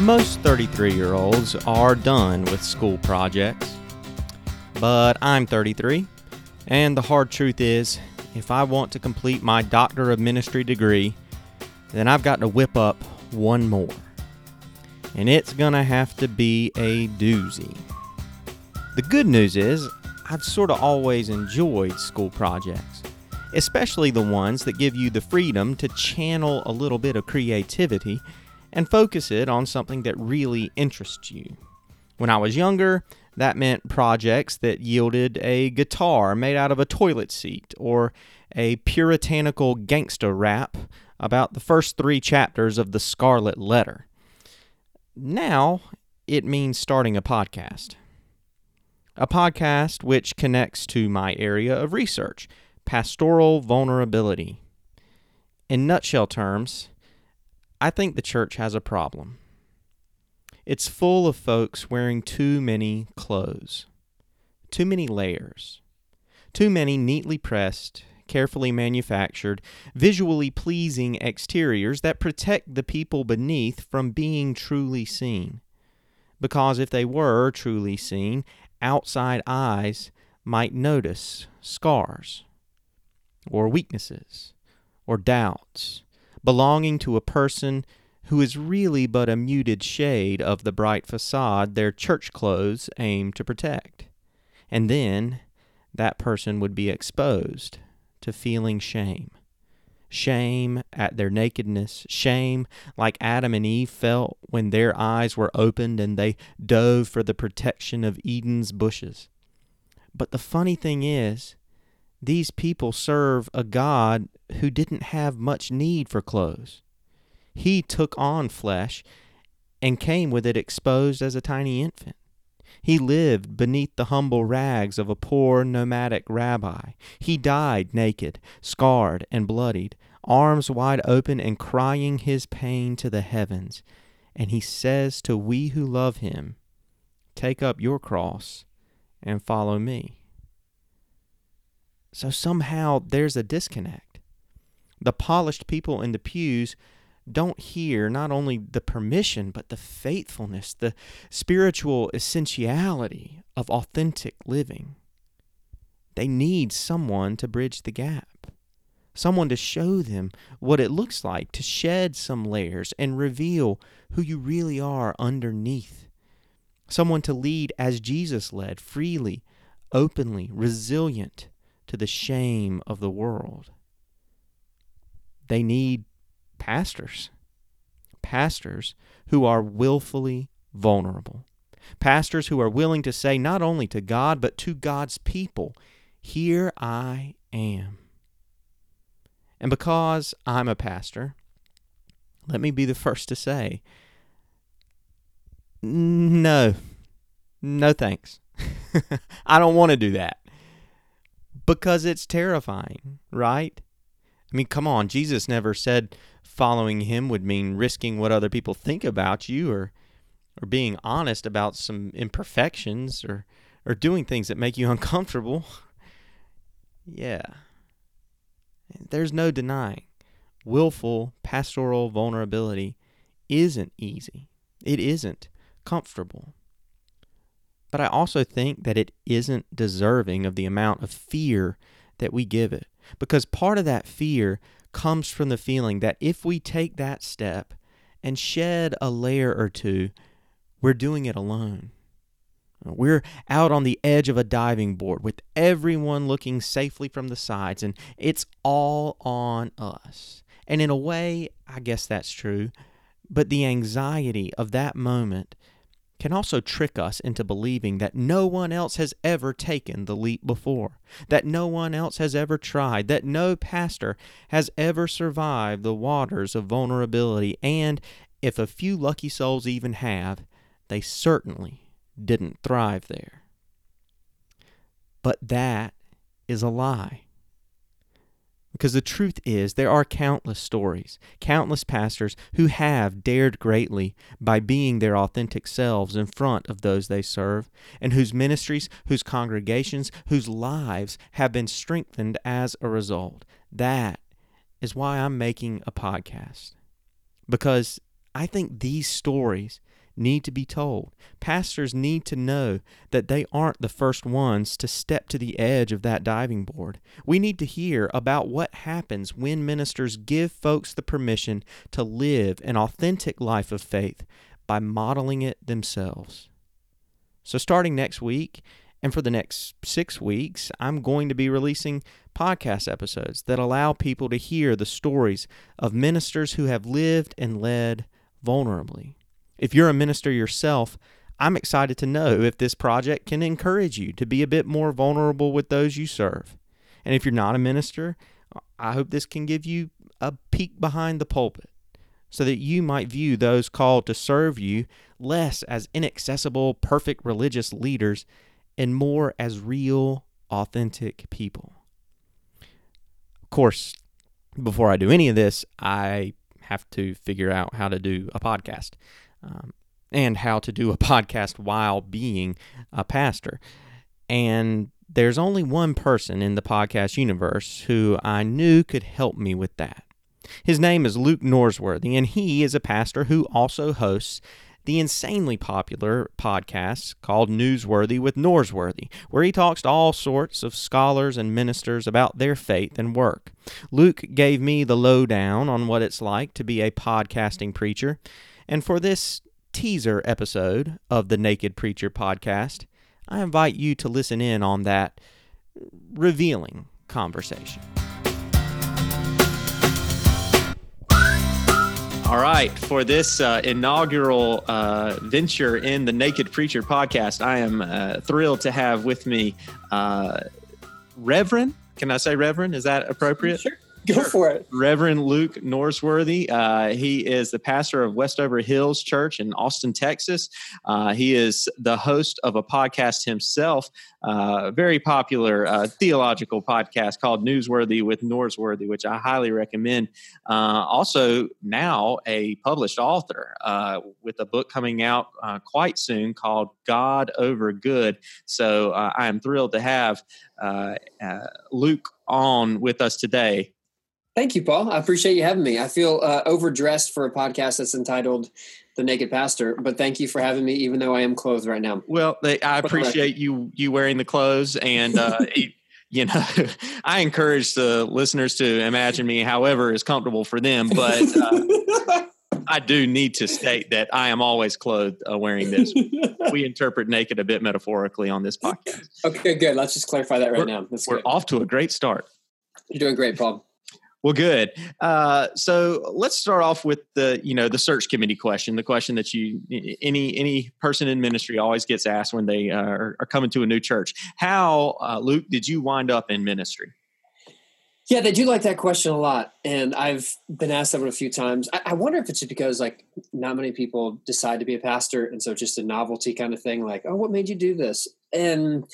Most 33 year olds are done with school projects. But I'm 33, and the hard truth is, if I want to complete my Doctor of Ministry degree, then I've got to whip up one more. And it's gonna have to be a doozy. The good news is, I've sort of always enjoyed school projects, especially the ones that give you the freedom to channel a little bit of creativity and focus it on something that really interests you. When I was younger, that meant projects that yielded a guitar made out of a toilet seat or a puritanical gangsta rap about the first three chapters of the Scarlet Letter. Now, it means starting a podcast. A podcast which connects to my area of research, pastoral vulnerability. In nutshell terms, I think the church has a problem. It's full of folks wearing too many clothes, too many layers, too many neatly pressed, carefully manufactured, visually pleasing exteriors that protect the people beneath from being truly seen. Because if they were truly seen, outside eyes might notice scars, or weaknesses, or doubts belonging to a person who is really but a muted shade of the bright facade their church clothes aim to protect. And then that person would be exposed to feeling shame. Shame at their nakedness, shame like Adam and Eve felt when their eyes were opened and they dove for the protection of Eden's bushes. But the funny thing is, these people serve a God who didn't have much need for clothes. He took on flesh and came with it exposed as a tiny infant. He lived beneath the humble rags of a poor nomadic rabbi. He died naked, scarred, and bloodied, arms wide open and crying his pain to the heavens. And he says to we who love him, Take up your cross and follow me. So somehow there's a disconnect. The polished people in the pews don't hear not only the permission, but the faithfulness, the spiritual essentiality of authentic living. They need someone to bridge the gap, someone to show them what it looks like to shed some layers and reveal who you really are underneath, someone to lead as Jesus led, freely, openly, resilient to the shame of the world. They need pastors, pastors who are willfully vulnerable, pastors who are willing to say not only to God, but to God's people, Here I am. And because I'm a pastor, let me be the first to say, no, no thanks. I don't want to do that because it's terrifying, right? I mean, come on, Jesus never said following him would mean risking what other people think about you or or being honest about some imperfections or or doing things that make you uncomfortable. yeah. There's no denying willful pastoral vulnerability isn't easy. It isn't comfortable. But I also think that it isn't deserving of the amount of fear that we give it. Because part of that fear comes from the feeling that if we take that step and shed a layer or two, we're doing it alone. We're out on the edge of a diving board with everyone looking safely from the sides, and it's all on us. And in a way, I guess that's true, but the anxiety of that moment can also trick us into believing that no one else has ever taken the leap before, that no one else has ever tried, that no pastor has ever survived the waters of vulnerability, and if a few lucky souls even have, they certainly didn't thrive there. But that is a lie. Because the truth is, there are countless stories, countless pastors who have dared greatly by being their authentic selves in front of those they serve, and whose ministries, whose congregations, whose lives have been strengthened as a result. That is why I'm making a podcast. Because I think these stories need to be told. Pastors need to know that they aren't the first ones to step to the edge of that diving board. We need to hear about what happens when ministers give folks the permission to live an authentic life of faith by modeling it themselves. So, starting next week, and for the next six weeks, I'm going to be releasing podcast episodes that allow people to hear the stories of ministers who have lived and led vulnerably. If you're a minister yourself, I'm excited to know if this project can encourage you to be a bit more vulnerable with those you serve. And if you're not a minister, I hope this can give you a peek behind the pulpit so that you might view those called to serve you less as inaccessible, perfect religious leaders and more as real, authentic people. Of course, before I do any of this, I have to figure out how to do a podcast um, and how to do a podcast while being a pastor. And there's only one person in the podcast universe who I knew could help me with that. His name is Luke Norsworthy, and he is a pastor who also hosts the insanely popular podcast called Newsworthy with Norsworthy, where he talks to all sorts of scholars and ministers about their faith and work. Luke gave me the lowdown on what it's like to be a podcasting preacher, and for this teaser episode of the Naked Preacher podcast, I invite you to listen in on that revealing conversation. All right, for this uh, inaugural uh, venture in the Naked Preacher podcast, I am uh, thrilled to have with me uh, Reverend. Can I say Reverend? Is that appropriate? Sure. Go sure. for it. Reverend Luke Norsworthy. Uh, he is the pastor of Westover Hills Church in Austin, Texas. Uh, he is the host of a podcast himself, uh, very popular uh, theological podcast called Newsworthy with Norsworthy, which I highly recommend. Uh, also, now a published author uh, with a book coming out quite soon called God Over Good. So I am thrilled to have Luke on with us today. Thank you, Paul. I appreciate you having me. I feel uh, overdressed for a podcast that's entitled "The Naked Pastor," but thank you for having me, even though I am clothed right now. Well, they, I appreciate you you wearing the clothes, and uh, you know, I encourage the listeners to imagine me however is comfortable for them, but. Uh, I do need to state that I am always clothed uh, wearing this. we interpret naked a bit metaphorically on this podcast. Okay, good. Let's just clarify that right we're, now. That's we're good. off to a great start. You're doing great, Paul. Well, good. Uh, so let's start off with the you know the search committee question, the question that you any any person in ministry always gets asked when they uh, are, are, coming to a new church. How, uh, Luke, did you wind up in ministry? Yeah, they do like that question a lot, and I've been asked that one a few times. I, I wonder if it's just because like not many people decide to be a pastor, and so just a novelty kind of thing. Like, oh, what made you do this? And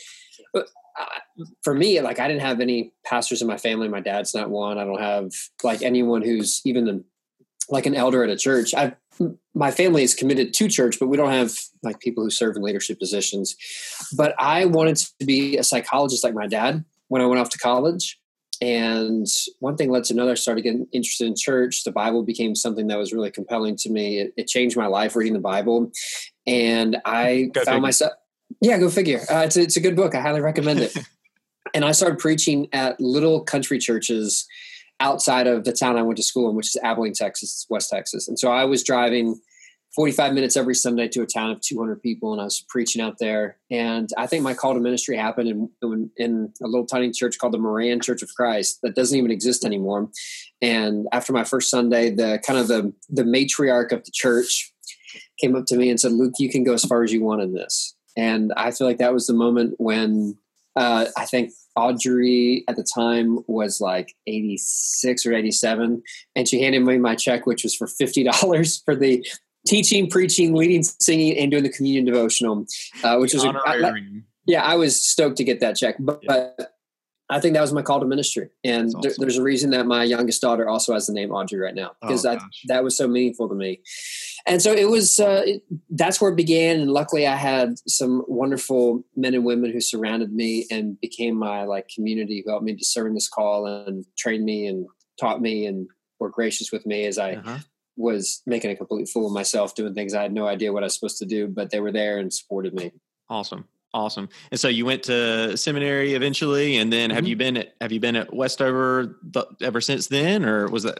for me, like I didn't have any pastors in my family. My dad's not one. I don't have like anyone who's even like an elder at a church. I my family is committed to church, but we don't have like people who serve in leadership positions. But I wanted to be a psychologist like my dad when I went off to college. And one thing led to another. I started getting interested in church. The Bible became something that was really compelling to me. It, it changed my life reading the Bible. And I Go found myself yeah, go figure. Uh, it's, a, it's a good book. I highly recommend it. and I started preaching at little country churches outside of the town I went to school in, which is Abilene, Texas, West Texas. And so I was driving 45 minutes every Sunday to a town of 200 people, and I was preaching out there. And I think my call to ministry happened in, in, in a little tiny church called the Moran Church of Christ that doesn't even exist anymore. And after my first Sunday, the kind of the the matriarch of the church came up to me and said, "Luke, you can go as far as you want in this." And I feel like that was the moment when uh, I think Audrey at the time was like 86 or 87. And she handed me my check, which was for $50 for the teaching, preaching, leading, singing, and doing the communion devotional, uh, which was a, I, yeah, I was stoked to get that check. But, yeah. but I think that was my call to ministry, and awesome. there's a reason that my youngest daughter also has the name Audrey right now because oh, that was so meaningful to me. And so it was. Uh, it, that's where it began, and luckily I had some wonderful men and women who surrounded me and became my like community who helped me discern this call and trained me and taught me and were gracious with me as I uh-huh. was making a complete fool of myself doing things I had no idea what I was supposed to do, but they were there and supported me. Awesome. Awesome. And so you went to seminary eventually, and then have mm-hmm. you been at have you been at Westover th- ever since then, or was that?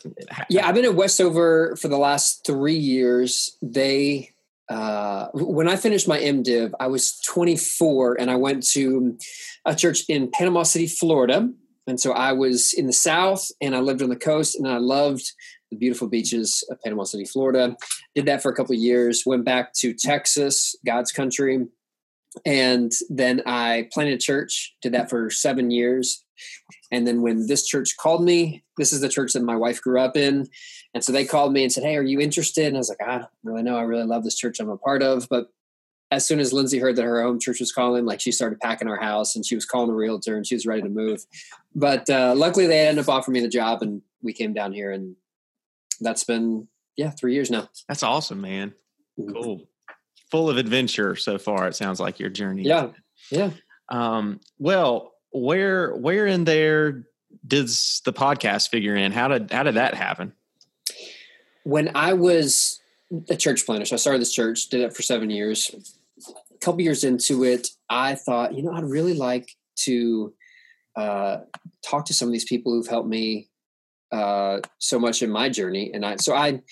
Yeah, I've been at Westover for the last three years. They uh, when I finished my MDiv, I was 24, and I went to a church in Panama City, Florida. And so I was in the South, and I lived on the coast, and I loved the beautiful beaches of Panama City, Florida. Did that for a couple of years. Went back to Texas, God's country and then I planted a church, did that for seven years. And then when this church called me, this is the church that my wife grew up in. And so they called me and said, Hey, are you interested? And I was like, I don't really know. I really love this church I'm a part of. But as soon as Lindsay heard that her home church was calling, like she started packing our house and she was calling a realtor and she was ready to move. But uh, luckily they ended up offering me the job and we came down here and that's been, yeah, three years now. That's awesome, man. Mm-hmm. Cool full of adventure so far. It sounds like your journey. Yeah, yeah. Um, well, where where in there does the podcast figure in? How did how did that happen? When I was a church planter, so I started this church, did it for seven years. A couple years into it, I thought, you know, I'd really like to uh, talk to some of these people who've helped me uh, so much in my journey, and I so I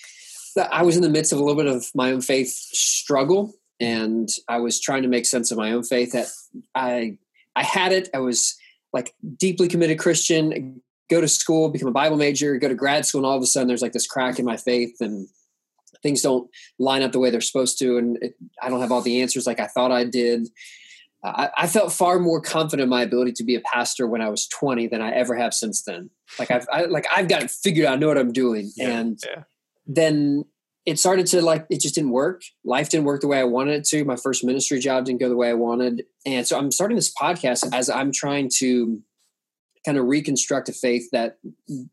I was in the midst of a little bit of my own faith struggle, and I was trying to make sense of my own faith. That I I had it. I was like deeply committed Christian. Go to school, become a Bible major, go to grad school, and all of a sudden there's like this crack in my faith, and things don't line up the way they're supposed to, and it, I don't have all the answers like I thought I did. I, I, felt far more confident in my ability to be a pastor when I was 20 than I ever have since then. Like I've I, like I've got it figured out. I know what I'm doing, yeah, and yeah then it started to like it just didn't work. Life didn't work the way I wanted it to. My first ministry job didn't go the way I wanted. And so I'm starting this podcast as I'm trying to kind of reconstruct a faith that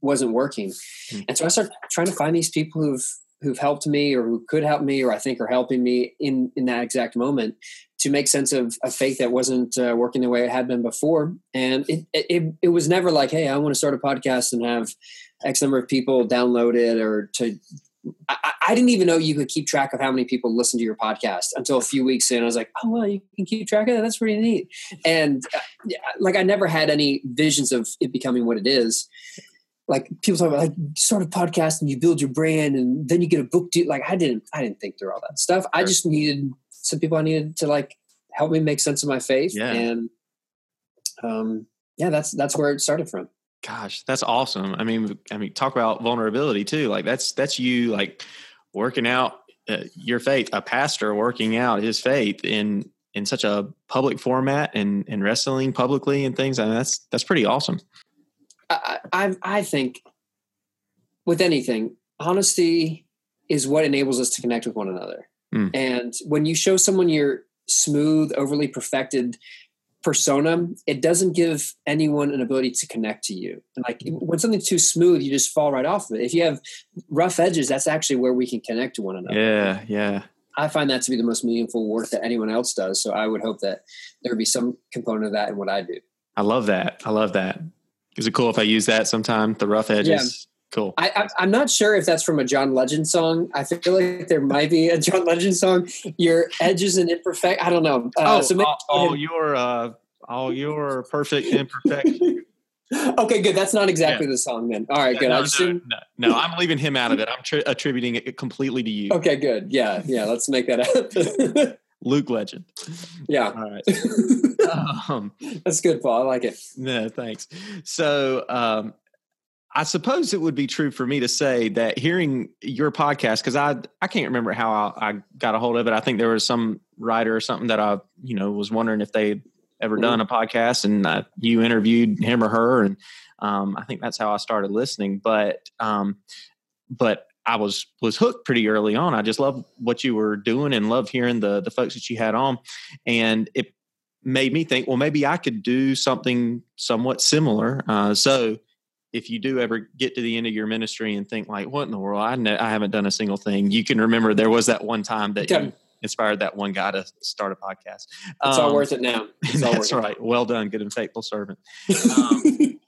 wasn't working. Mm-hmm. And so I started trying to find these people who've who've helped me or who could help me or I think are helping me in in that exact moment to make sense of a faith that wasn't uh, working the way it had been before. And it, it it was never like, hey, I want to start a podcast and have X number of people download it or to I, I, didn't even know you could keep track of how many people listen to your podcast until a few weeks in. I was like, oh, well, you can keep track of that. That's pretty neat. And uh, like, I never had any visions of it becoming what it is. Like people talk about like start a podcast and you build your brand and then you get a book deal. Like I didn't, I didn't think through all that stuff. I just needed some people I needed to like help me make sense of my faith. Yeah. And um, yeah, that's, that's where it started from. Gosh, that's awesome. I mean, I mean, talk about vulnerability too. Like that's that's you like working out uh, your faith, a pastor working out his faith in in such a public format and and wrestling publicly and things. I mean, that's that's pretty awesome. I I, I think with anything, honesty is what enables us to connect with one another. Mm. And when you show someone your smooth, overly perfected persona, it doesn't give anyone an ability to connect to you. And like when something's too smooth, you just fall right off of it. If you have rough edges, that's actually where we can connect to one another. Yeah, yeah. I find that to be the most meaningful work that anyone else does. So I would hope that there would be some component of that in what I do. I love that. I love that. Is it cool if I use that sometime? The rough edges. Cool. I, am not sure if that's from a John Legend song. I feel like there might be a John Legend song. Your edges and imperfect. I don't know. Uh, oh, so maybe, all, your uh, all your perfect imperfection. okay, good. That's not exactly yeah. the song then. All right, good. No, I just no, no, no, I'm leaving him out of it. I'm tri- attributing it completely to you. Okay, good. Yeah, yeah. Let's make that up. Luke Legend. Yeah. All right. um, That's good, Paul. I like it. No, thanks. So, um, I suppose it would be true for me to say that hearing your podcast, because I I can't remember how I, I, got a hold of it. I think there was some writer or something that I you know was wondering if they ever mm-hmm. done a podcast, and uh, you interviewed him or her, and um, I think that's how I started listening. But um, but I was was hooked pretty early on. I just loved what you were doing and loved hearing the the folks that you had on, and it made me think, well, maybe I could do something somewhat similar. Uh, so if you do ever get to the end of your ministry and think like, what in the world? I, ne- I haven't done a single thing. You can remember there was that one time that okay. you inspired that one guy to start a podcast. It's um, all worth it now. that's right. Well done. Good and faithful servant. Um,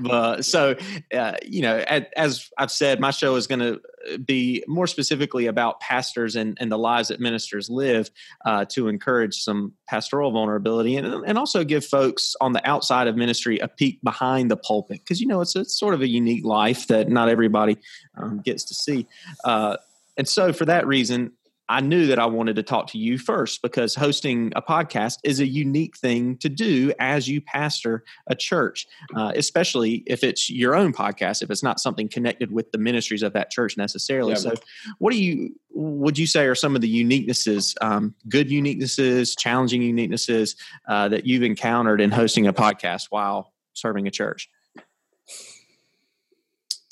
but so uh, you know as i've said my show is going to be more specifically about pastors and, and the lives that ministers live uh, to encourage some pastoral vulnerability and, and also give folks on the outside of ministry a peek behind the pulpit. Because you know it's, it's sort of a unique life that not everybody um, gets to see. Uh, and so for that reason I knew that I wanted to talk to you first because hosting a podcast is a unique thing to do as you pastor a church, uh, especially if it's your own podcast, if it's not something connected with the ministries of that church necessarily. Yeah. So, what do you would you say are some of the uniquenesses, um, good uniquenesses, challenging uniquenesses uh, that you've encountered in hosting a podcast while serving a church?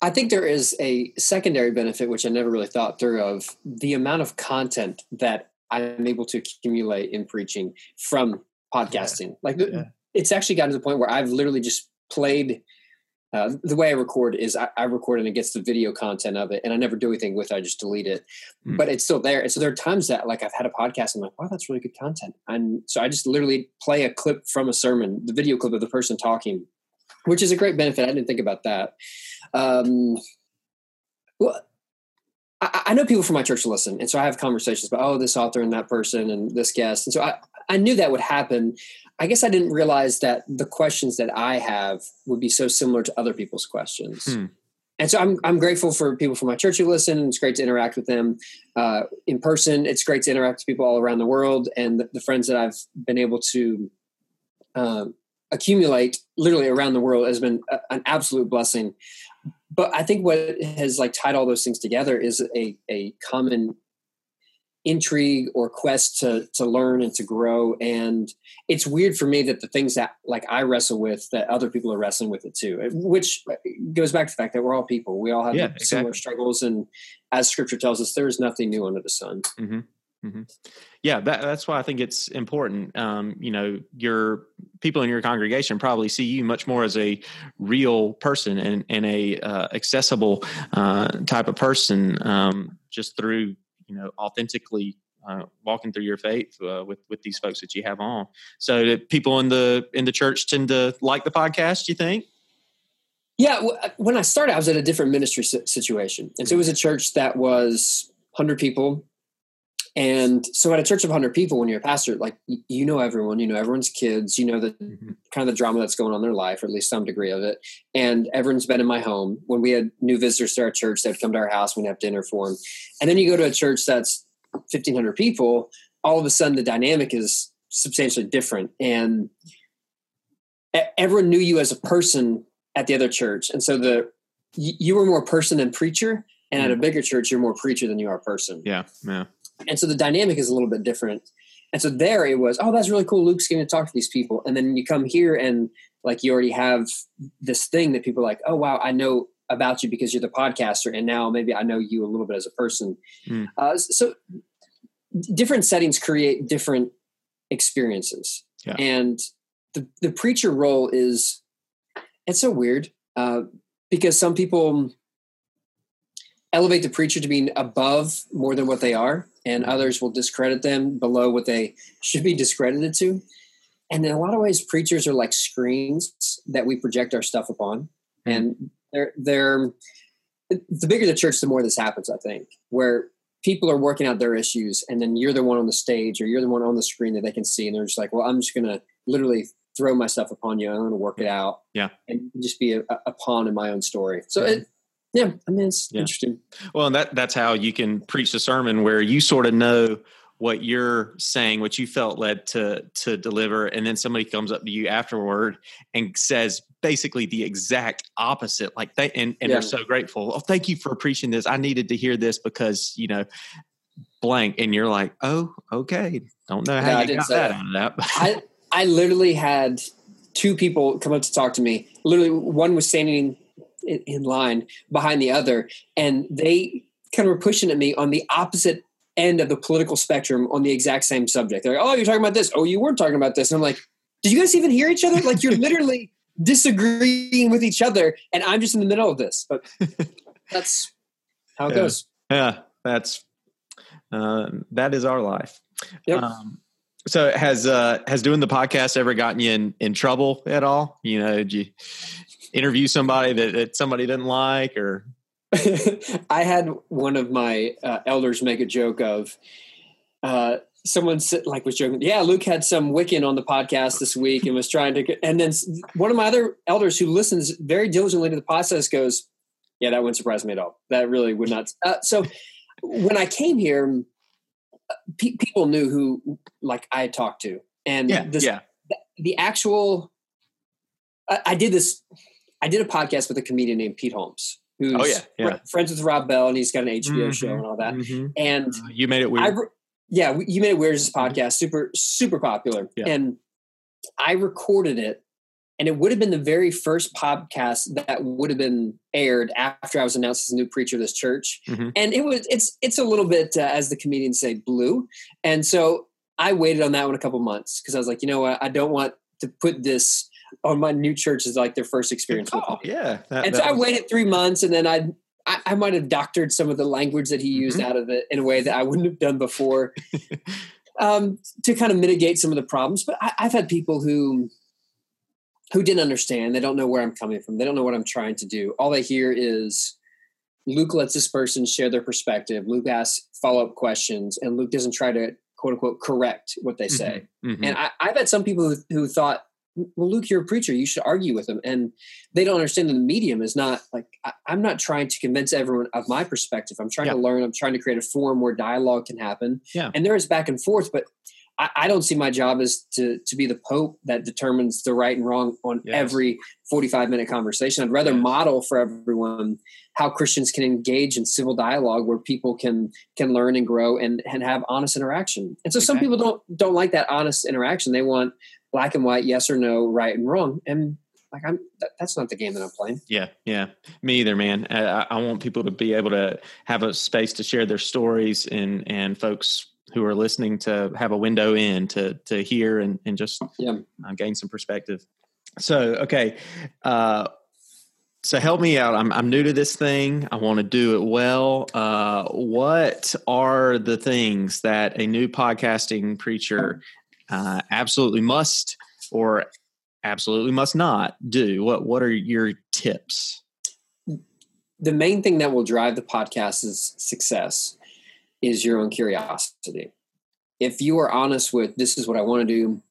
I think there is a secondary benefit, which I never really thought through, of the amount of content that I'm able to accumulate in preaching from podcasting. Yeah. Like yeah. it's actually gotten to the point where I've literally just played. Uh, the way I record is I, I, record and it gets the video content of it, and I never do anything with it. I just delete it, mm. but it's still there. And so there are times that like I've had a podcast, I'm like, wow, that's really good content, and so I just literally play a clip from a sermon, the video clip of the person talking, which is a great benefit. I didn't think about that. Um, well, I, I, know people from my church listen, and so I have conversations about oh, this author and that person and this guest, and so I, I knew that would happen. I guess I didn't realize that the questions that I have would be so similar to other people's questions. Hmm. And so I'm I'm grateful for people from my church who listen. It's great to interact with them uh, in person. It's great to interact with people all around the world, and the, the friends that I've been able to um, accumulate literally around the world has been a, an absolute blessing but I think what has like tied all those things together is a, a common intrigue or quest to to learn and to grow and it's weird for me that the things that like I wrestle with that other people are wrestling with it too which goes back to the fact that we're all people we all have yeah, similar exactly. struggles and as scripture tells us there is nothing new under the sun mm-hmm. Mm-hmm. Yeah, that, that's why I think it's important. Um, you know, your people in your congregation probably see you much more as a real person and, and a uh, accessible uh, type of person, um, just through you know authentically uh, walking through your faith uh, with with these folks that you have on. So, people in the in the church tend to like the podcast. You think? Yeah, uh, when I started, I was at a different ministry situation, and so it was a church that was hundred people and so at a church of 100 people, when you're a pastor, like you know everyone, you know everyone's kids, you know the mm-hmm. kind of the drama that's going on in their life, or at least some degree of it. And everyone's been in my home. When we had new visitors to our church, they'd come to our house, we'd have dinner for them. And then you go to a church that's 1,500 people, all of a sudden the dynamic is substantially different. And everyone knew you as a person at the other church. And so the you were more person than preacher. And at a mm. bigger church, you're more preacher than you are person. Yeah, yeah. And so the dynamic is a little bit different. And so there it was, oh, that's really cool. Luke's going to talk to these people. And then you come here and like you already have this thing that people are like, oh, wow, I know about you because you're the podcaster. And now maybe I know you a little bit as a person. Mm. Uh, so different settings create different experiences. Yeah. And the, the preacher role is, it's so weird uh, because some people elevate the preacher to being above more than what they are and mm-hmm. others will discredit them below what they should be discredited to. And in a lot of ways, preachers are like screens that we project our stuff upon. Mm-hmm. And they're they're the bigger the church, the more this happens, I think, where people are working out their issues and then you're the one on the stage or you're the one on the screen that they can see and they're just like, well, I'm just gonna literally throw myself upon you. I'm gonna work it out. Yeah. And just be a, a pawn in my own story. So it yeah, I mean it's yeah. interesting. Well, and that that's how you can preach the sermon where you sort of know what you're saying, what you felt led to to deliver, and then somebody comes up to you afterward and says basically the exact opposite. Like they and, and yeah. they're so grateful. Oh, thank you for preaching this. I needed to hear this because you know blank, and you're like, oh, okay. Don't know how you got that, that out of that. I I literally had two people come up to talk to me. Literally, one was standing in line behind the other, and they kind of were pushing at me on the opposite end of the political spectrum on the exact same subject. They're like, "Oh, you're talking about this. Oh, you weren't talking about this." And I'm like, "Did you guys even hear each other? Like, you're literally disagreeing with each other, and I'm just in the middle of this." But that's how it yeah. goes. Yeah, that's uh, that is our life. Yep. Um, so has uh has doing the podcast ever gotten you in in trouble at all? You know, did you interview somebody that, that somebody didn't like or I had one of my uh, elders make a joke of uh, someone said, like was joking. Yeah, Luke had some Wiccan on the podcast this week and was trying to. And then one of my other elders who listens very diligently to the process goes, "Yeah, that wouldn't surprise me at all. That really would not." Uh, so when I came here, pe- people knew who like I had talked to, and yeah, this, yeah. The, the actual. I, I did this. I did a podcast with a comedian named Pete Holmes who's oh, yeah, yeah. friends with Rob Bell, and he's got an HBO mm-hmm, show and all that. Mm-hmm. And uh, you made it weird. I, yeah, you made it weird This mm-hmm. podcast, super super popular, yeah. and I recorded it, and it would have been the very first podcast that would have been aired after I was announced as a new preacher of this church, mm-hmm. and it was it's it's a little bit uh, as the comedians say blue, and so I waited on that one a couple months because I was like, you know what, I don't want to put this on my new church is like their first experience with me. Yeah. That, and so I waited three months and then I, I, I might have doctored some of the language that he used mm-hmm. out of it in a way that I wouldn't have done before um, to kind of mitigate some of the problems. But I, I've had people who, who didn't understand. They don't know where I'm coming from. They don't know what I'm trying to do. All they hear is Luke lets this person share their perspective. Luke asks follow up questions, and Luke doesn't try to quote unquote correct what they say. Mm-hmm. Mm-hmm. And I, have had some people who, who thought well luke you're a preacher. You should argue with them. And they don't understand that the medium is not like I, am not trying to convince everyone of my perspective. I'm trying yeah. to learn. I'm trying to create a forum where dialogue can happen. Yeah. And there is back and forth but I, I don't see my job as to to be the pope that determines the right and wrong on yes. every 45 minute conversation. I'd rather yes. model for everyone how christians can engage in civil dialogue where people can can learn and grow and and have honest interaction. And so some people don't don't like that honest interaction. They want black and white, yes or no, right and wrong. And like I'm, that, that's not the game that I'm playing. Yeah, yeah, me either, man. I, I, want people to be able to have a space to share their stories, and and folks who are listening to have a window in to to hear and and just yeah. uh, gain some perspective. So, okay. Uh, so help me out. I'm I'm new to this thing. I want to do it well. Uh, what are the things that a new podcasting preacher uh, absolutely must or absolutely must not do? What What are your tips? The main thing that will drive the podcast's success is your own curiosity. If you are honest with this is what I want to do,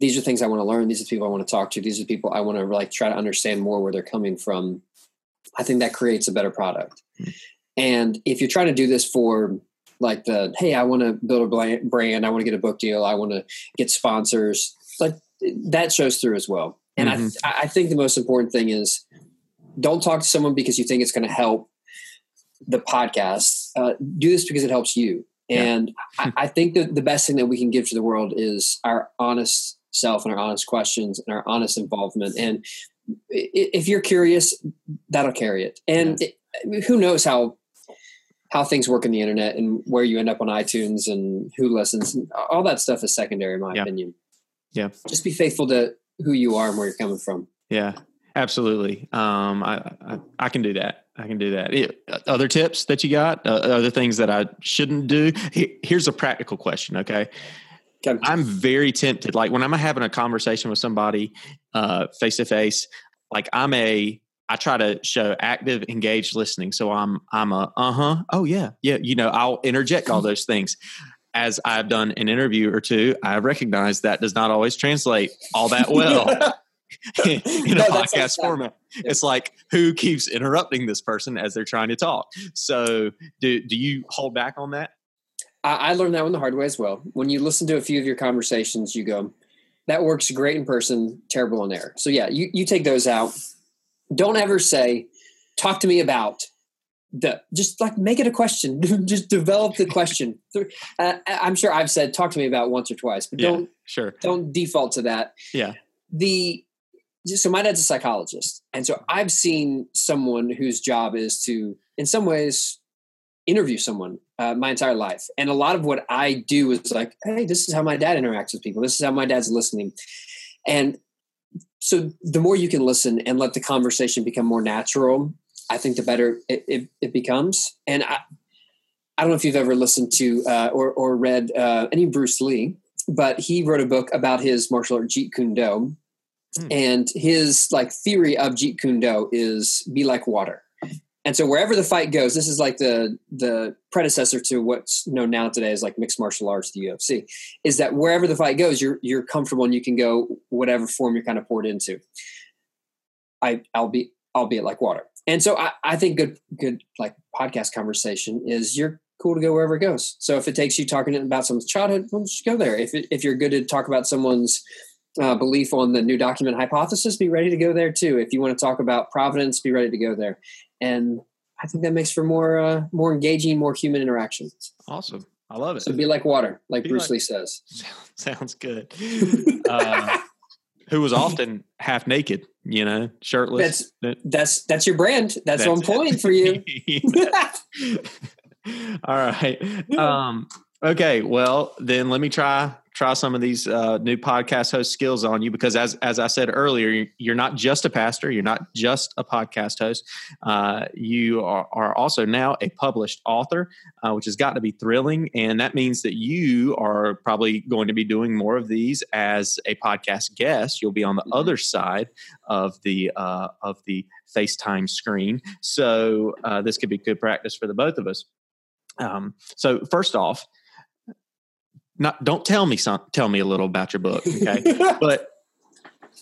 these are things I want to learn, these are the people I want to talk to, these are the people I want to like try to understand more where they're coming from. I think that creates a better product. Mm-hmm. And if you're trying to do this for like the hey i want to build a brand i want to get a book deal i want to get sponsors like that shows through as well. And mm-hmm. I, I think the most important thing is don't talk to someone because you think it's going to help the podcast. Uh, do this because it helps you. And I, I, think that the best thing that we can give to the world is our honest self and our honest questions and our honest involvement. And if you're curious that'll carry it. And yeah. it, who knows how how things work in the internet and where you end up on iTunes and who listens. All that stuff is secondary, in my yeah. opinion. Yeah. Just be faithful to who you are and where you're coming from. Yeah, absolutely. Um, I, I, I can do that. I can do that. It, other tips that you got? Uh, other things that I shouldn't do? Here's a practical question. Okay. okay. I'm very tempted. Like when I'm having a conversation with somebody face to face, like I'm a I try to show active, engaged listening. So I'm I'm a uh huh. Oh yeah, yeah. You know, I'll interject all those things. As I've done an interview or two, I recognize that does not always translate all that well in no, a podcast format. Yeah. It's like who keeps interrupting this person as they're trying to talk. So do do you hold back on that? I, I learned that one the hard way as well. When you listen to a few of your conversations, you go, "That works great in person, terrible on air." So yeah, you you take those out don't ever say, talk to me about the, just like make it a question. just develop the question. Uh, I'm sure I've said, talk to me about once or twice, but yeah, don't, sure. Don't default to that. Yeah. The, so my dad's a psychologist. And so I've seen someone whose job is to, in some ways, interview someone uh, my entire life. And a lot of what I do is like, hey, this is how my dad interacts with people. This is how my dad's listening. And so the more you can listen and let the conversation become more natural, I think the better it, it, it becomes. And I, I don't know if you've ever listened to uh, or, or read uh, any Bruce Lee, but he wrote a book about his martial art Jeet Kune Do. Hmm. And his like theory of Jeet Kune Do is be like water. And so wherever the fight goes, this is like the the predecessor to what's known now today as like mixed martial arts, the UFC, is that wherever the fight goes, you're you're comfortable and you can go whatever form you're kind of poured into. I I'll be albeit like water. And so I, I think good good like podcast conversation is you're cool to go wherever it goes. So if it takes you talking about someone's childhood, well, just go there. If it, if you're good to talk about someone's uh, belief on the new document hypothesis, be ready to go there too. If you want to talk about providence, be ready to go there. And I think that makes for more uh, more engaging, more human interactions. Awesome. I love it. So be like water, like be Bruce like, Lee says. Sounds good. uh, who was often half naked, you know, shirtless. That's that's that's your brand. That's, that's on point for you. All right. Um, okay. Well, then let me try try some of these uh, new podcast host skills on you because as as I said earlier, you're not just a pastor, you're not just a podcast host. Uh, you are, are, also now a published author, uh, which has got to be thrilling, and that means that you are probably going to be doing more of these as a podcast guest. You'll be on the mm-hmm. other side of the uh, of the FaceTime screen, so uh, this could be good practice for the both of us. Um, so first off not don't tell me some tell me a little about your book okay? But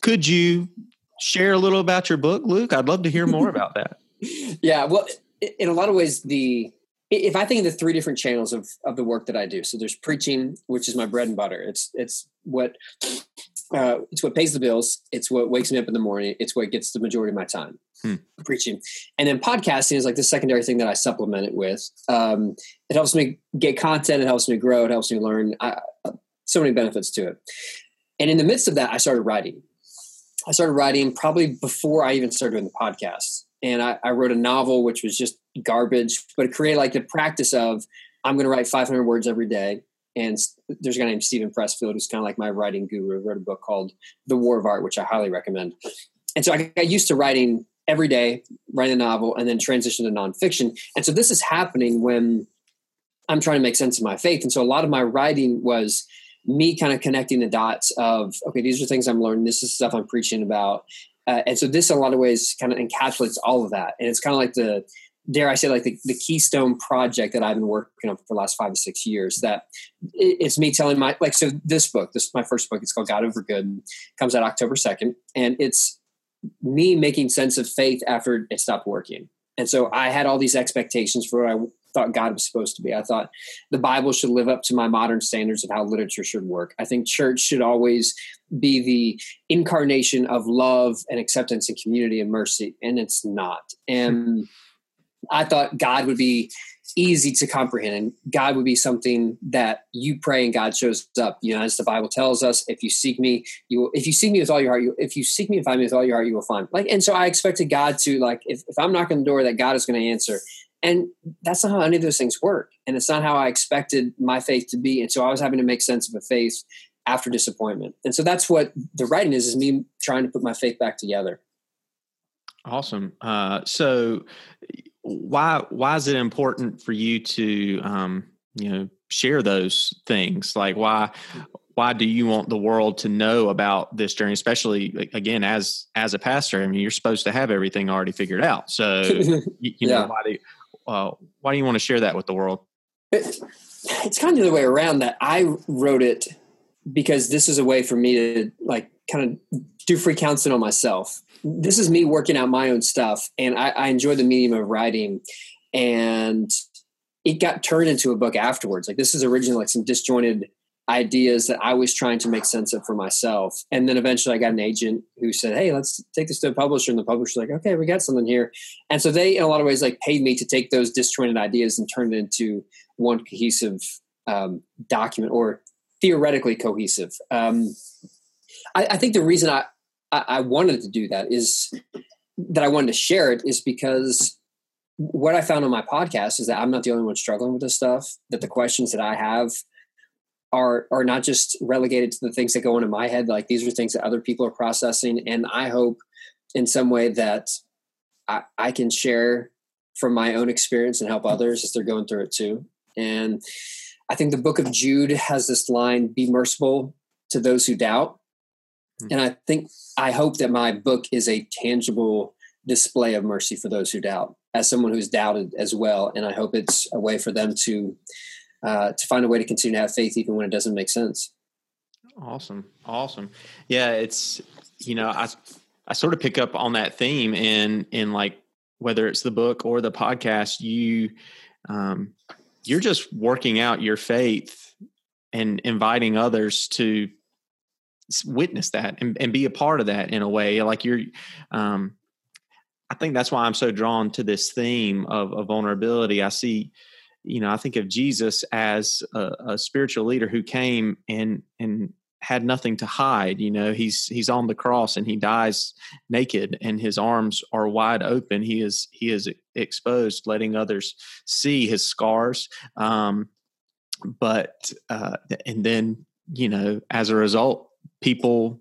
could you share a little about your book luke? I'd love to hear more about that. Yeah well in a lot of ways the if i think of the three different channels of of the work that i do so there's preaching which is my bread and butter it's it's what uh, it's what pays the bills it's what wakes me up in the morning it's what gets the majority of my time hmm. preaching. And then podcasting is like the secondary thing that I supplement it with. Um, it helps me get content. It helps me grow. It helps me learn. I, so many benefits to it. And in the midst of that, I started writing. I started writing probably before I even started doing the podcast. And I, I wrote a novel, which was just garbage, but it created like the practice of I'm going to write 500 words every day. And there's a guy named Steven Pressfield who's kind of like my writing guru. Wrote a book called The War of Art, which I highly recommend. And so I got used to writing every day, write a novel, and then transition to nonfiction. And so this is happening when I'm trying to make sense of my faith. And so a lot of my writing was me kind of connecting the dots of, okay, these are things I'm learning. This is stuff I'm preaching about. Uh, and so this, in a lot of ways, kind of encapsulates all of that. And it's kind of like the, dare I say, like the, the keystone project that I've been working on for the last five or six years. That it's me telling my like so. This book, this is my first book. It's called God Over Good. Comes out October second, and it's me making sense of faith after it stopped working. And so I had all these expectations for what I thought God was supposed to be. I thought the Bible should live up to my modern standards of how literature should work. I think church should always be the incarnation of love and acceptance and community and mercy, and it's not. And I thought God would be easy to comprehend and god would be something that you pray and god shows up. You know as the bible tells us if you seek me you will if you seek me with all your heart you if you seek me and find me with all your heart you will find like and so i expected god to like if, if i'm knocking the door that god is going to answer. And that's not how any of those things work and it's not how i expected my faith to be and so i was having to make sense of a faith after disappointment. And so that's what the writing is is me trying to put my faith back together. Awesome. Uh, so why why is it important for you to um, you know share those things? Like why why do you want the world to know about this journey especially again as as a pastor i mean you're supposed to have everything already figured out so you, you yeah. know why do you, uh, why do you want to share that with the world it, it's kind of the way around that i wrote it because this is a way for me to like kind of do free counseling on myself. This is me working out my own stuff and I, I enjoy the medium of writing and it got turned into a book afterwards. Like this is originally like some disjointed ideas that i was trying to make sense of for myself and then eventually i got an agent who said hey let's take this to a publisher and the publisher's like okay we got something here. And so they in a lot of ways like paid me to take those disjointed ideas and turn it into one cohesive um, document or theoretically cohesive. Um, I, I think the reason I, I, wanted to do that is that I wanted to share it is because what I found on my podcast is that I'm not the only one struggling with this stuff. That the questions that I have are are not just relegated to the things that go into my head. Like these are things that other people are processing, and I hope in some way that I, I can share from my own experience and help others as they're going through it too. And I think the book of Jude has this line: "Be merciful to those who doubt." And I think, I hope that my book is a tangible display of mercy for those who doubt, as someone who's doubted as well. And I hope it's a way for them to, uh, to find a way to continue to have faith even when it doesn't make sense. Awesome. Awesome. Yeah. It's, you know, I, I sort of pick up on that theme in, in like, whether it's the book or the podcast, you, um, you're just working out your faith and inviting others to witness that and, and be a part of that in a way like you're um, i think that's why i'm so drawn to this theme of, of vulnerability. I see you know i think of jesus as a, a, spiritual leader who came and and had nothing to hide you know? He's he's on the cross and he dies naked and his arms are wide open. He is he is exposed letting others see his scars. Um but uh and then you know as a result people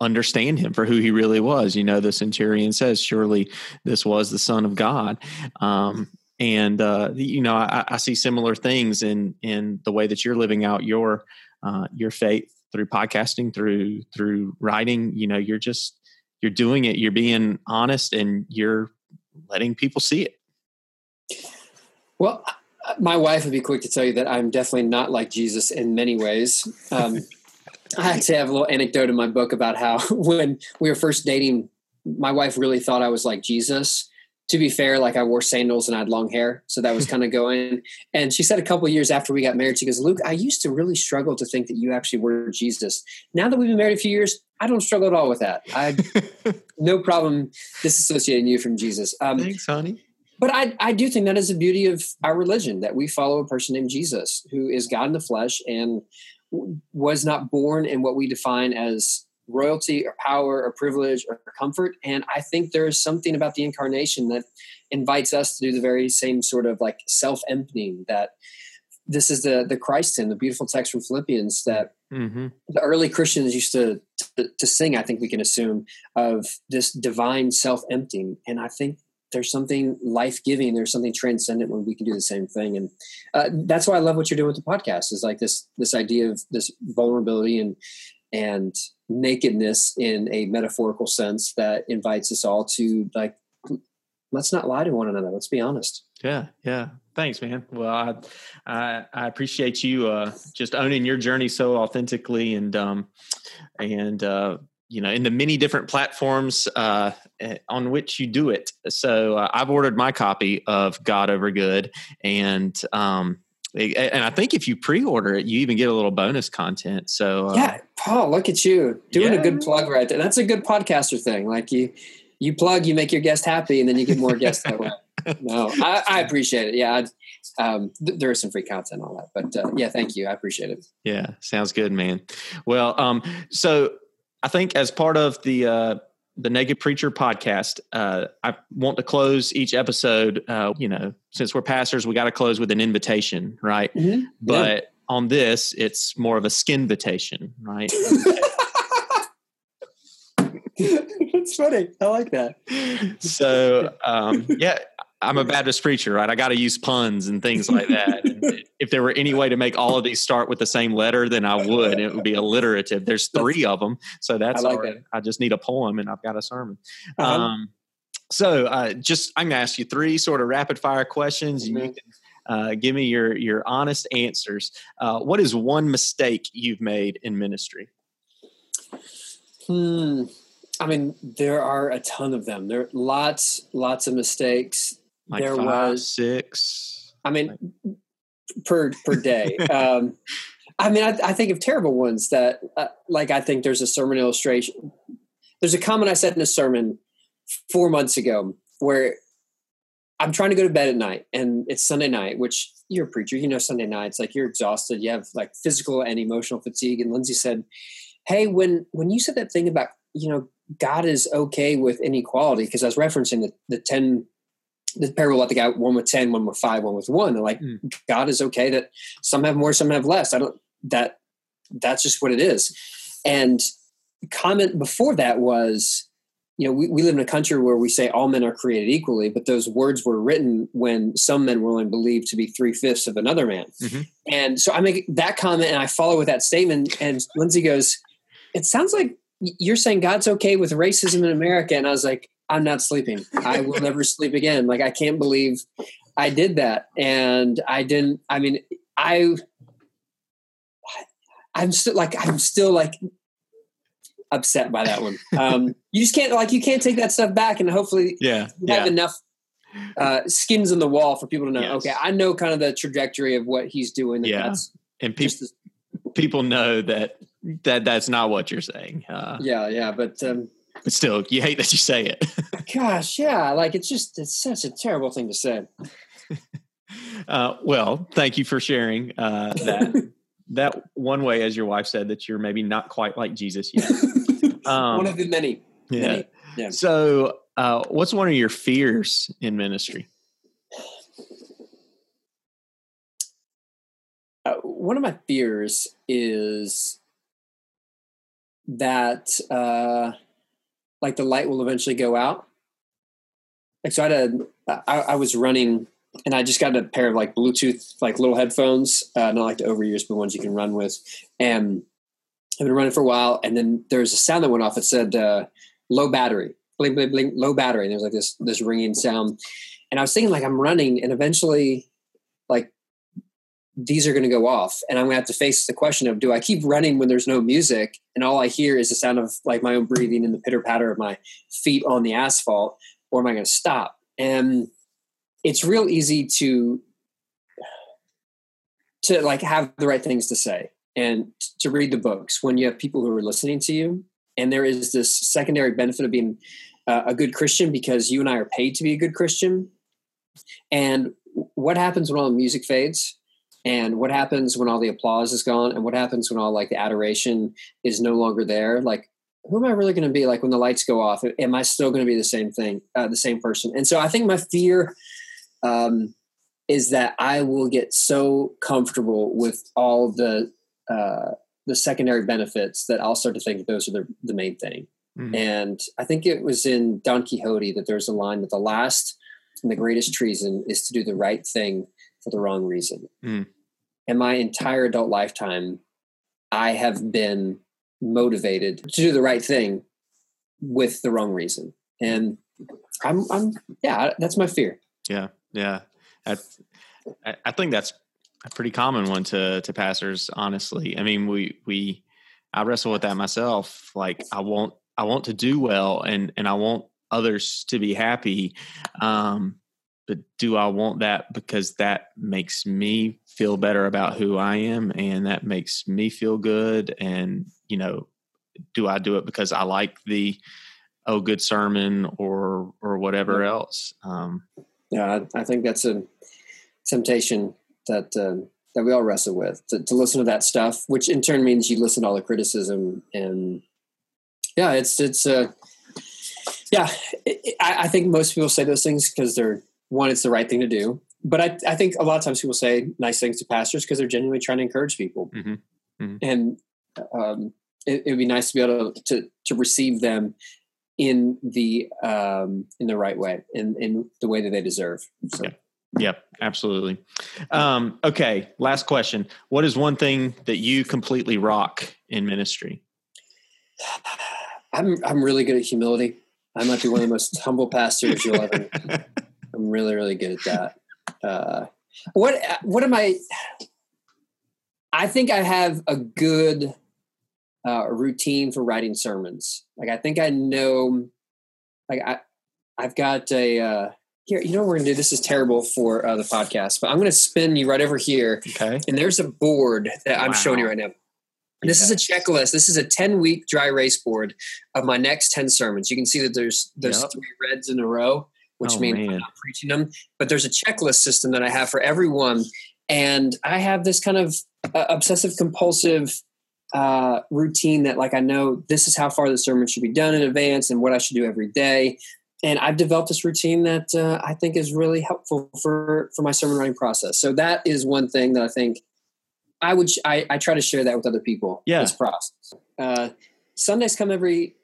understand him for who he really was. You know, the centurion says, "Surely this was the Son of God." Um, and uh, you know, I, I, see similar things in in the way that you're living out your uh, your faith through podcasting, through through writing. You know, you're just you're doing it. You're being honest, and you're letting people see it. Well, my wife would be quick to tell you that I'm definitely not like Jesus in many ways. Um, I actually have a little anecdote in my book about how when we were first dating, my wife really thought I was like Jesus. To be fair, like I wore sandals and I had long hair, so that was kind of going. And she said a couple years after we got married, she goes, "Luke, I used to really struggle to think that you actually were Jesus. Now that we've been married a few years, I don't struggle at all with that. I no problem disassociating you from Jesus." Um, Thanks, honey. But I, I do think that is the beauty of our religion that we follow a person named Jesus, who is God in the flesh and was not born in what we define as royalty or power or privilege or comfort. And I think there is something about the incarnation that invites us to do the very same sort of like self emptying that this is the the Christ in the beautiful text from Philippians that mm-hmm. the early Christians used to, to, to sing. I think we can assume of this divine self emptying, and I think there's something life giving. There's something transcendent when we can do the same thing, and uh, that's why I love what you're doing with the podcast. Is like this this idea of this vulnerability and and nakedness in a metaphorical sense that invites us all to like let's not lie to one another. Let's be honest. Yeah, yeah. Thanks, man. Well, I I, I appreciate you uh, just owning your journey so authentically and um and uh, you know in the many different platforms uh, eh, on which you do it so uh, i've ordered my copy of god over good and um, and I think if you pre-order it, you even get a little bonus content. So uh, yeah, Paul, look at you doing yeah. a good plug right there. That's a good podcaster thing. Like you, you plug, you make your guest happy, and then you get more guests that way. No, I, I, appreciate it. Yeah, um, th- there is some free content on that, but uh, yeah, thank you. I appreciate it. Yeah, sounds good, man. Well, um, so I think as part of the uh, the Naked Preacher podcast, uh, I want to close each episode. Uh, you know, since we're pastors, we got to close with an invitation, right? Mm-hmm. But yeah. on this, it's more of a skin invitation, right? It's funny. I like that. So, um, yeah, I'm a Baptist preacher, right? I got to use puns and things like that. if there were any way to make all of these start with the same letter, then I would. It would be alliterative. There's three of them, so that's I, like I just need a poem, and I've got a sermon. Uh-huh. Um, so, uh, just I'm going to ask you three sort of rapid fire questions, mm-hmm. and you can uh, give me your your honest answers. Uh, what is one mistake you've made in ministry? Hmm. I mean, there are a ton of them. There are lots, lots of mistakes like there five, was six. I mean, per per day. um, I mean, I, I, think of terrible ones that, uh, like, I think there's a sermon illustration. There's a comment I said in a sermon four months ago where I'm trying to go to bed at night and it's Sunday night, which you're a preacher, you know, Sunday nights, like you're exhausted, you have like physical and emotional fatigue. And Lindsay said, Hey, when, when you said that thing about, you know, God is okay with inequality, because I was referencing the, the 10 the parable about the guy one with 10 one with 5 one with 1 and like mm. god is okay that some have more some have less i don't that that's just what it is and comment before that was you know we, we live in a country where we say all men are created equally but those words were written when some men were only believed to be three-fifths of another man mm-hmm. and so i make that comment and i follow with that statement and lindsay goes it sounds like you're saying God's okay with racism in America. And I was like, I'm not sleeping. I will never sleep again. Like, I can't believe I did that. And I didn't, I mean, I, I'm still like, I'm still like upset by that one. Um, you just can't, like, you can't take that stuff back. And hopefully, yeah, yeah. have enough uh, skins on the wall for people to know, Yes. okay, I know kind of the trajectory of what he's doing. and Yeah. That's and people as- people know that that that's not what you're saying. Uh, yeah, yeah. But, um, but still, you hate that you say it. gosh, yeah, like it's just, it's such a terrible thing to say. Uh, well, thank you for sharing uh, that. that one way, as your wife said, that you're maybe not quite like Jesus yet. Um, One of the many. yeah. many. yeah. So, uh, what's one of your fears in ministry? Uh, one of my fears is that uh, like the light will eventually go out. Like so, I had a, I, I was running and I just got a pair of like Bluetooth like little headphones, uh, not like the overears, but ones you can run with. And I've been running for a while, and then there was a sound that went off. It said uh, "low battery," blink, blink, blink, low battery. And there was like this this ringing sound, and I was thinking like I'm running, and eventually, these are going to go off and i'm going to have to face the question of do i keep running when there's no music and all i hear is the sound of like my own breathing and the pitter patter of my feet on the asphalt or am i going to stop? And it's real easy to to like have the right things to say and to read the books when you have people who are listening to you. And there is this secondary benefit of being uh, a good christian because you and i are paid to be a good christian. And what happens when all the music fades and what happens when all the applause is gone? And what happens when all like the adoration is no longer there? Like who am i really going to be? Like when the lights go off am i still going to be the same thing uh, the same person? And so i think my fear um, is that i will get so comfortable with all the uh, the secondary benefits that i'll start to think those are the, the main thing. Mhm. and i think it was in don quixote that there's a line that the last and the greatest treason is to do the right thing for the wrong reason. Mm. And my entire adult lifetime, I have been motivated to do the right thing with the wrong reason. And I'm, I'm, yeah, that's my fear. Yeah, yeah. I, I think that's a pretty common one to to pastors. Honestly, I mean, we we I wrestle with that myself. Like, I want I want to do well, and and I want others to be happy. Um, but do I want that because that makes me feel better about who I am, and that makes me feel good? And you know, do I do it because I like the oh good sermon or or whatever else? Um, Yeah, I, I think that's a temptation that um, that we all wrestle with to, to listen to that stuff, which in turn means you listen to all the criticism and yeah, it's it's uh, yeah. I, I think most people say those things because they're one, it's the right thing to do. But I, I think a lot of times people say nice things to pastors because they're genuinely trying to encourage people, Mhm. Mhm. and um, it, it would be nice to be able to, to to receive them in the um, in the right way, in in the way that they deserve. So. Yeah. Yep, absolutely. Um, okay, last question. What is one thing that you completely rock in ministry? I'm I'm really good at humility. I might be one of the most humble pastors you'll ever. I'm really really good at that. Uh, what what am I? I think I have a good uh, routine for writing sermons. Like I think I know. Like I, I've got a. Uh, here, you know what we're gonna do. This is terrible for uh, the podcast, but I'm gonna spin you right over here okay. and there's a board that I'm showing you right now. This is a checklist. This is a 10 week dry race board of my next 10 sermons. You can see that there's there's Yep. three reds in a row, which Oh, means I'm not preaching them. But there's a checklist system that I have for everyone, and I have this kind of uh, obsessive compulsive uh, routine that, like, I know this is how far the sermon should be done in advance and what I should do every day. And I've developed this routine that uh, I think is really helpful for for my sermon writing process. So that is one thing that I think I would sh- I, I try to share that with other people. Yeah. this process. Uh, Sundays come every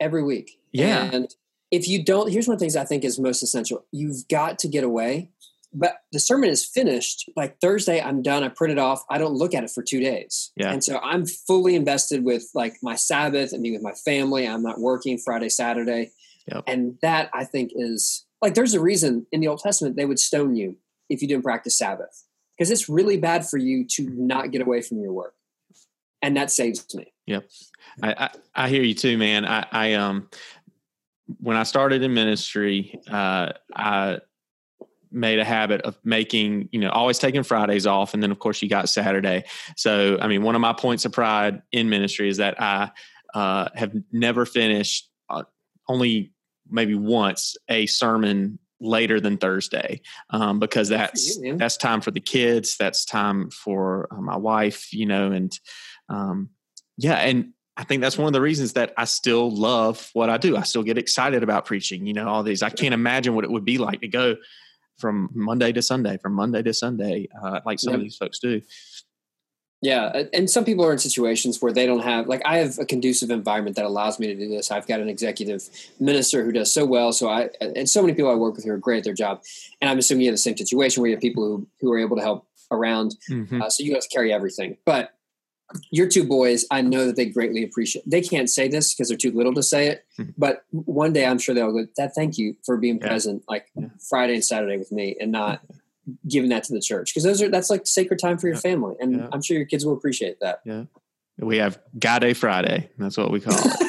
every week. Yeah. and if you don't, here's one of the things I think is most essential. You've got to get away but the sermon is finished. Like Thursday, I'm done. I print it off. I don't look at it for two days. Yeah. And so I'm fully invested with like my Sabbath and being with my family. I'm not working Friday, Saturday. Yep. And that I think is like there's a reason in the Old Testament they would stone you if you didn't practice Sabbath because it's really bad for you to not get away from your work. And that saves me. Yep. I, I, I hear you too, man. I, I, um, when I started in ministry, uh, I made a habit of making, you know, always taking Fridays off. And then of course you got Saturday. So, I mean, one of my points of pride in ministry is that I, uh, have never finished uh, only maybe once a sermon later than Thursday um, because that's you, that's time for the kids. That's time for uh, my wife, you know, and um, yeah, and I think that's one of the reasons that I still love what I do. I still get excited about preaching. You know, all these. I can't imagine what it would be like to go from Monday to Sunday, from Monday to Sunday, uh, like some of these folks do. Yeah, and some people are in situations where they don't have like I have a conducive environment that allows me to do this. I've got an executive minister who does so well, so I and so many people I work with who are great at their job. And I'm assuming you have the same situation where you have people who who are able to help around. Mhm. Uh, so you have to carry everything. But your two boys, I know that they greatly appreciate. They can't say this because they're too little to say it. Mhm. But one day, I'm sure they'll go. That thank you for being Yeah. present, like Yeah. Friday and Saturday with me, and not giving that to the church because those are that's like sacred time for your Yeah. family, and Yeah. I'm sure your kids will appreciate that. We have God Day Friday. That's what we call it.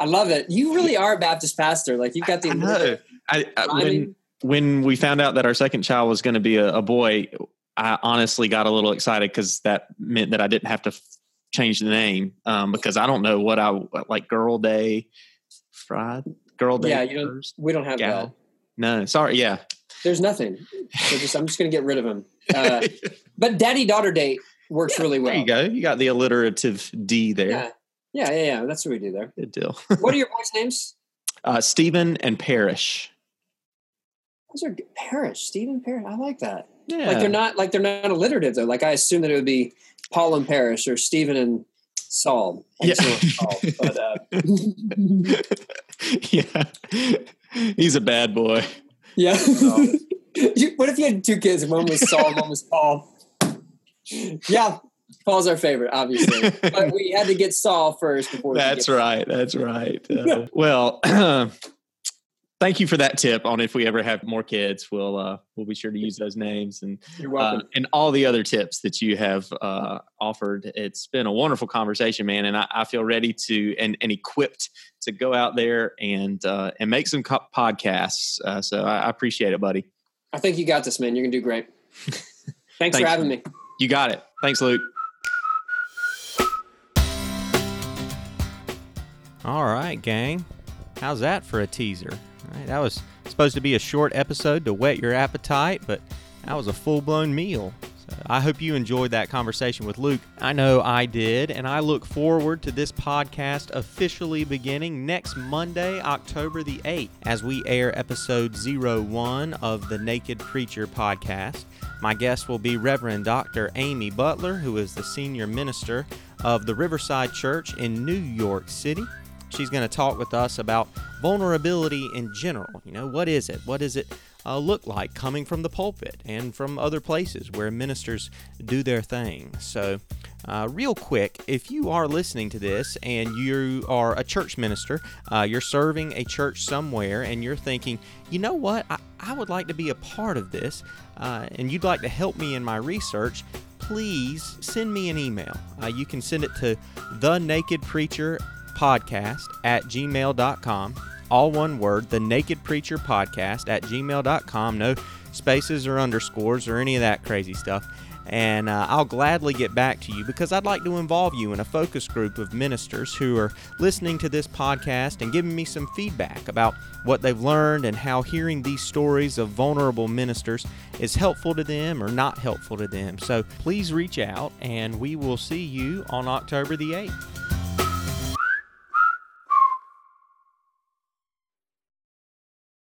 I love it. You really are a Baptist pastor. Like you've got the I know. I, I, when when we found out that our second child was going to be a, a boy, I honestly got a little excited because that meant that I didn't have to f- change the name um, because I don't know what I like. Girl Day, Friday, Girl Day. Yeah, you don't- first? we don't have Yeah. that. No, sorry. Yeah. There's nothing. So just I'm just going to get rid of him. Uh, but daddy daughter date works really well. there you go. You got the alliterative D there. Yeah. Yeah, yeah, yeah. That's what we do there. Good deal. What are your boys' names? Uh, Stephen and Parrish. Those are. Parrish, Stephen Parrish. I like that. Yeah. Like they're not like they're not alliterative though. Like I assume that it would be Paul and Parrish or Stephen and Saul. Yeah. just know it's Saul, but uh, yeah. He's a bad boy. yeah. You- what if you had two kids and one was Saul, and one was Paul? Yeah, Paul's our favorite, obviously. But we had to get Saul first before. we That's right. That's right. Uh, well, thank you for that tip on if we ever have more kids, we'll uh, we'll be sure to use those names and You're uh, and all the other tips that you have uh, offered. It's been a wonderful conversation, man, and I, I feel ready to and, and equipped to go out there and uh, and make some co- podcasts. Uh, so I, I appreciate it, buddy. I think you got this, man. You're gonna do great. Thanks, Thanks, for having me. You got it. Thanks, Luke. All right, gang. How's that for a teaser? Right, that was supposed to be a short episode to whet your appetite, but that was a full blown meal. So I hope you enjoyed that conversation with Luke. I know I did, and I look forward to this podcast officially beginning next Monday, October the 8th, as we air episode 01 of the Naked Preacher podcast. My guest will be Reverend Dr. Amy Butler, who is the senior minister of the Riverside Church in New York City. She's going to talk with us about vulnerability in general. You know, what is it? What does it uh, look like coming from the pulpit and from other places where ministers do their thing? So, uh, real quick, if you are listening to this and you are a church minister, uh, you're serving a church somewhere, and you're thinking, you know what, I, I would like to be a part of this, uh, and you'd like to help me in my research, please send me an email. Uh, you can send it to the Naked Preacher podcast at gmail.com. All one word, the Naked Preacher podcast at gmail.com. No spaces or underscores or any of that crazy stuff. And uh, I'll gladly get back to you because I'd like to involve you in a focus group of ministers who are listening to this podcast and giving me some feedback about what they've learned and how hearing these stories of vulnerable ministers is helpful to them or not helpful to them. So please reach out and we will see you on October the 8th.